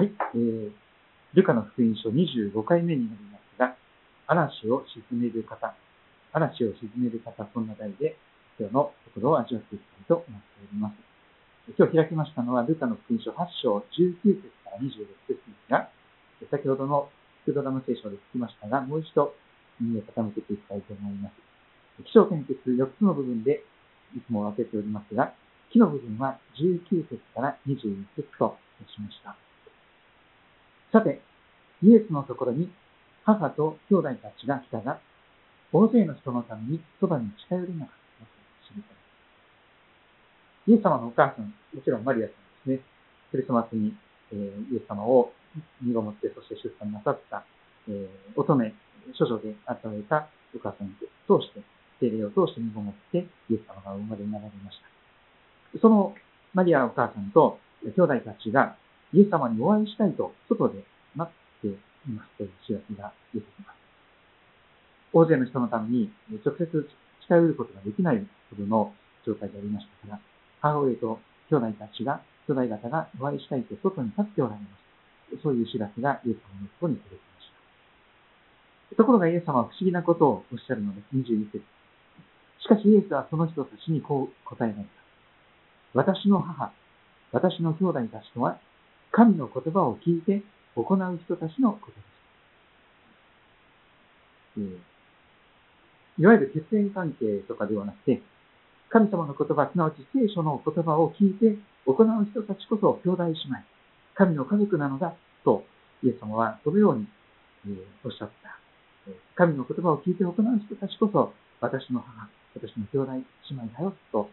はい、えー、ルカの福音書25回目になりますが、嵐を沈める方、嵐を沈める方、そんな題で、今日のところを味わっていきたいと思っております。今日開きましたのは、ルカの福音書8章19節から26節ですが、先ほどのスクドラム聖書で聞きましたが、もう一度耳を傾けていきたいと思います。気象点結4つの部分でいつも分けておりますが、木の部分は19節から21節としました。さて、イエスのところに母と兄弟たちが来たが、大勢の人のためにそばに近寄れなかったと知りたい。イエス様のお母さん、もちろんマリアさんですね。クリスマスに、えー、イエス様を身ごもって、そして出産なさった、えー、乙女、処女で与えたお母さんを通して、精霊を通して身ごもって、イエス様がお生まれになられました。そのマリアお母さんと兄弟たちがイエス様にお会いしたいと外で待っていますという知らせが出てきます。大勢の人のために直接近寄ることができないほどの状態でありましたから、母親と兄弟たちが、兄弟方がお会いしたいと外に立っておられました。そういう知らせがイエス様のところに届きました。ところがイエス様は不思議なことをおっしゃるのです。22節。しかしイエスはその人たちにこう答えられた。私の母、私の兄弟たちとは、神の言葉を聞いて行う人たちのことです。いわゆる血縁関係とかではなくて、神様の言葉、すなわち聖書の言葉を聞いて行う人たちこそ兄弟姉妹、神の家族なのだと、イエス様はそのように、えおっしゃった。神の言葉を聞いて行う人たちこそ、私の母、私の兄弟姉妹だよと、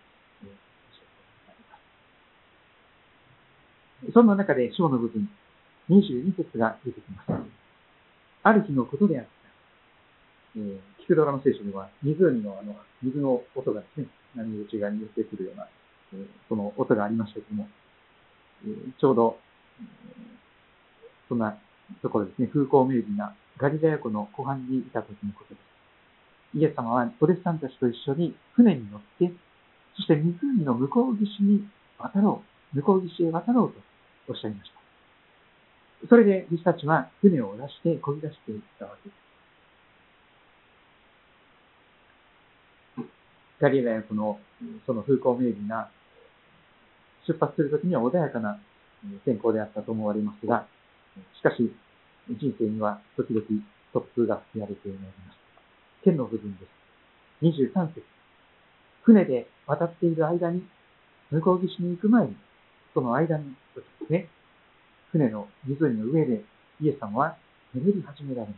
そんな中で章の部分、22節が出てきます。ある日のことであった。えー、キクドラの聖書では、湖のあの、水の音がですね、波打ち側に寄ってくるような、えー、その音がありましたけども、えー、ちょうど、えー、そんなところですね、風光明媚なガリラヤ湖の湖畔にいた時のことです。イエス様はお弟子さんたちと一緒に船に乗って、そして湖の向こう岸に渡ろう、向こう岸へ渡ろうとおっしゃいました。それで弟子たちは船を出して漕ぎ出していったわけです。ガリラヤ湖のその風光明媚な出発するときには穏やかな天候であったと思われますが、しかし人生には時々突風が吹き荒れてまいります。剣の部分です。23節。船で渡っている間に、向こう岸に行く前に、その間にね、船の湖の上でイエス様は眠り始められます。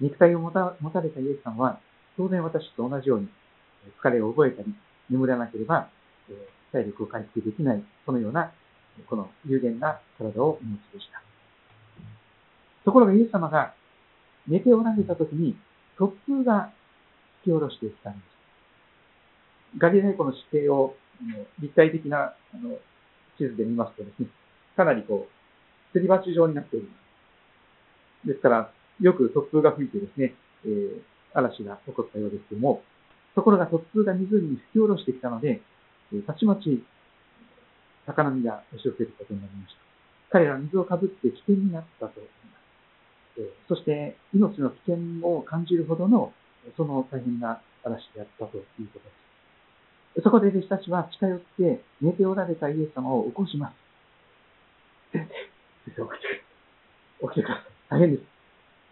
肉体を持た持たれたイエス様は、当然私と同じように疲れを覚えたり、眠らなければ、え体力を回復できない、そのような、この有限な体をお持ちでした。ところがイエス様が寝ておられた時に、突風が吹き下ろしてきたんです。ガリライ湖の地形を立体的なあの地図で見ますとですね、かなりこう、すり鉢状になっております。ですから、よく突風が吹いてですね、えー、嵐が起こったようですけども、ところが突風が湖に吹き下ろしてきたので、えー、たちまち、高波が押し寄せることになりました。彼らは水をかぶって危険になったと思います。えー、そして、命の危険を感じるほどの、その大変な嵐であったということです。そこで弟子たちは近寄って寝ておられたイエス様を起こします。先生、起きて、起きてください。大変です。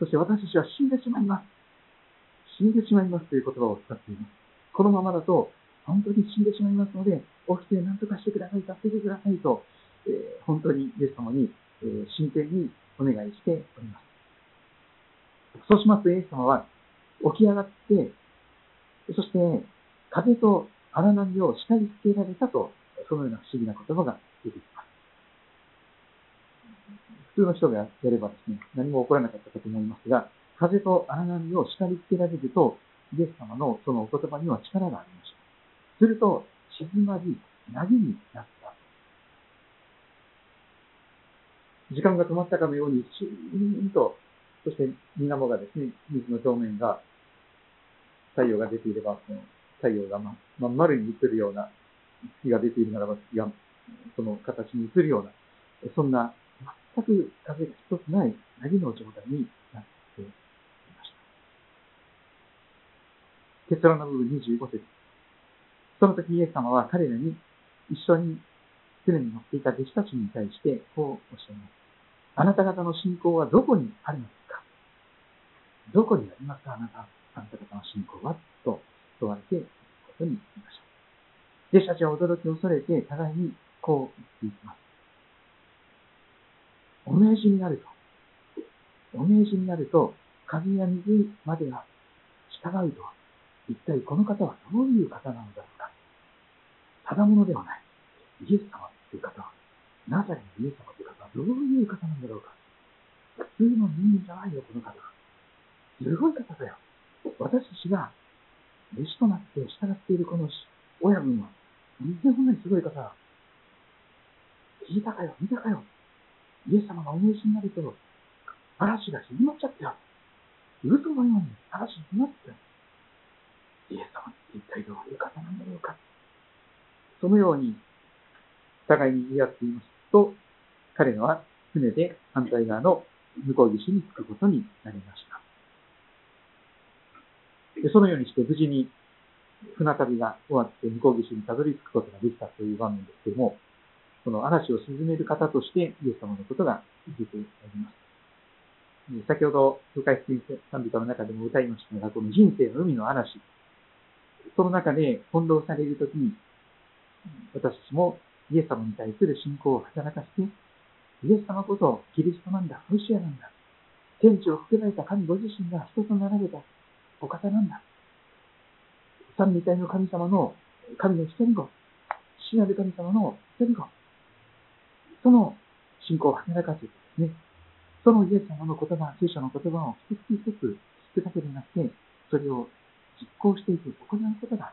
そして私たちは死んでしまいます。死んでしまいますという言葉を使っています。このままだと本当に死んでしまいますので、起きて何とかしてください、助けてくださいと、えー、本当にイエス様に、えー、真剣にお願いしております。そうしますとイエス様は起き上がって、そして風と荒波を下につけられたと、そのような不思議な言葉が出てきます。普通の人がやればですね、何も起こらなかったかと思いますが、風と荒波を叱りつけられると、イエス様のそのお言葉には力がありました。すると、静まり、投げになった。時間が止まったかのように、シーンと、そして水面がですね、水の表面が、太陽が出ていれば、太陽がま、まん丸に映るような、月が出ているならば月がその形に映るような、そんな全く風が一つない凪の状態になっていました。結論の部分25節。その時イエス様は彼らに一緒に船に乗っていた弟子たちに対してこうおっしゃいます。あなた方の信仰はどこにありますか？どこにありますか？あなた、あなた方の信仰は？と問われていくことになりました。弟子たちは驚きを恐れて互いにこう言っていきます。お命じになると。お命じになると、風や水までは従うとは、一体この方はどういう方なのだろうか。ただものではない。イエス様という方は、なぜイエス様という方はどういう方なんだろうか。普通の人間じゃないよ、この方は。すごい方だよ。私たちが弟子となって従っているこの親分は、とんでもないすごい方。聞いたかよ、見たかよ。イエス様がお召しになると、嵐が静まっちゃったよ。嘘のように嵐になったよ。イエス様って一体どういう方なんだろうか。そのように、互いに言い合っていますと、彼らは船で反対側の向こう岸に着くことになりました。でそのようにして無事に船旅が終わって向こう岸にたどり着くことができたという場面ですけども、その嵐を沈める方としてイエス様のことが出ております。先ほど、教会出賛美歌の中でも歌いましたが、この人生の海の嵐、その中で翻弄されるときに、私たちもイエス様に対する信仰を働かせて、イエス様こそキリストなんだ、ロシアなんだ。天地を含めた神ご自身が人となられたお方なんだ。三位体の神様の神の一人子、死なる神様の一人子。その信仰を働かせてですね、そのイエス様の言葉、聖書の言葉を一つ一つ聞くだけでなくて、それを実行していく、行うことが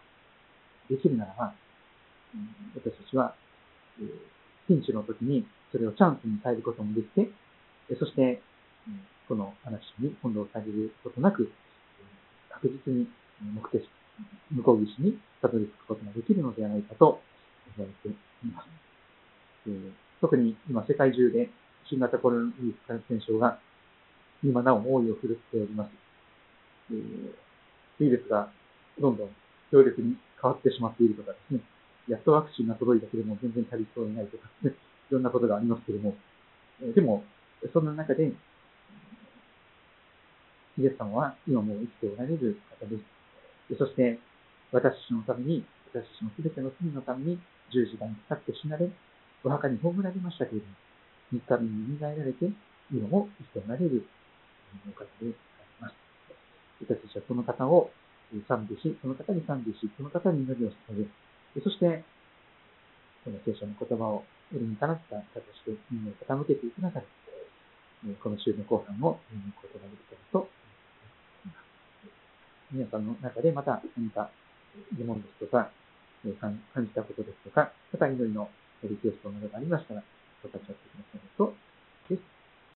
できるならば、私たちは、えピンチの時にそれをチャンスに変えることもできて、そして、この話に翻弄されることなく、確実に目的、向こう岸にたどり着くことができるのではないかと言われています。え特に今世界中で新型コロナウイルス感染症が今なお猛威を振るっております。えウイルスがどんどん強力に変わってしまっているとかですね、やっとワクチンが届いたけども全然足りそうにないとかね、いろんなことがありますけれども、でも、そんな中で、イエス様は今も生きておられる方です。そして、私たちのために、私たちのすべての罪のために十字架にかかって死なれ、お墓に葬られましたけれども、三日目に蘇られて、今も生きておられるお方であります。私たちはその方を賛美し、その方に賛美し、その方に祈りを捧げ、そして、この聖書の言葉をよりにかなった形で耳を傾けていく中で、この週の後半を読むことができたらと皆さんの中でまた何か疑問ですとか、感じたことですとか、また祈りのリクエストなどがありましたら、ご立ち会ってくださいと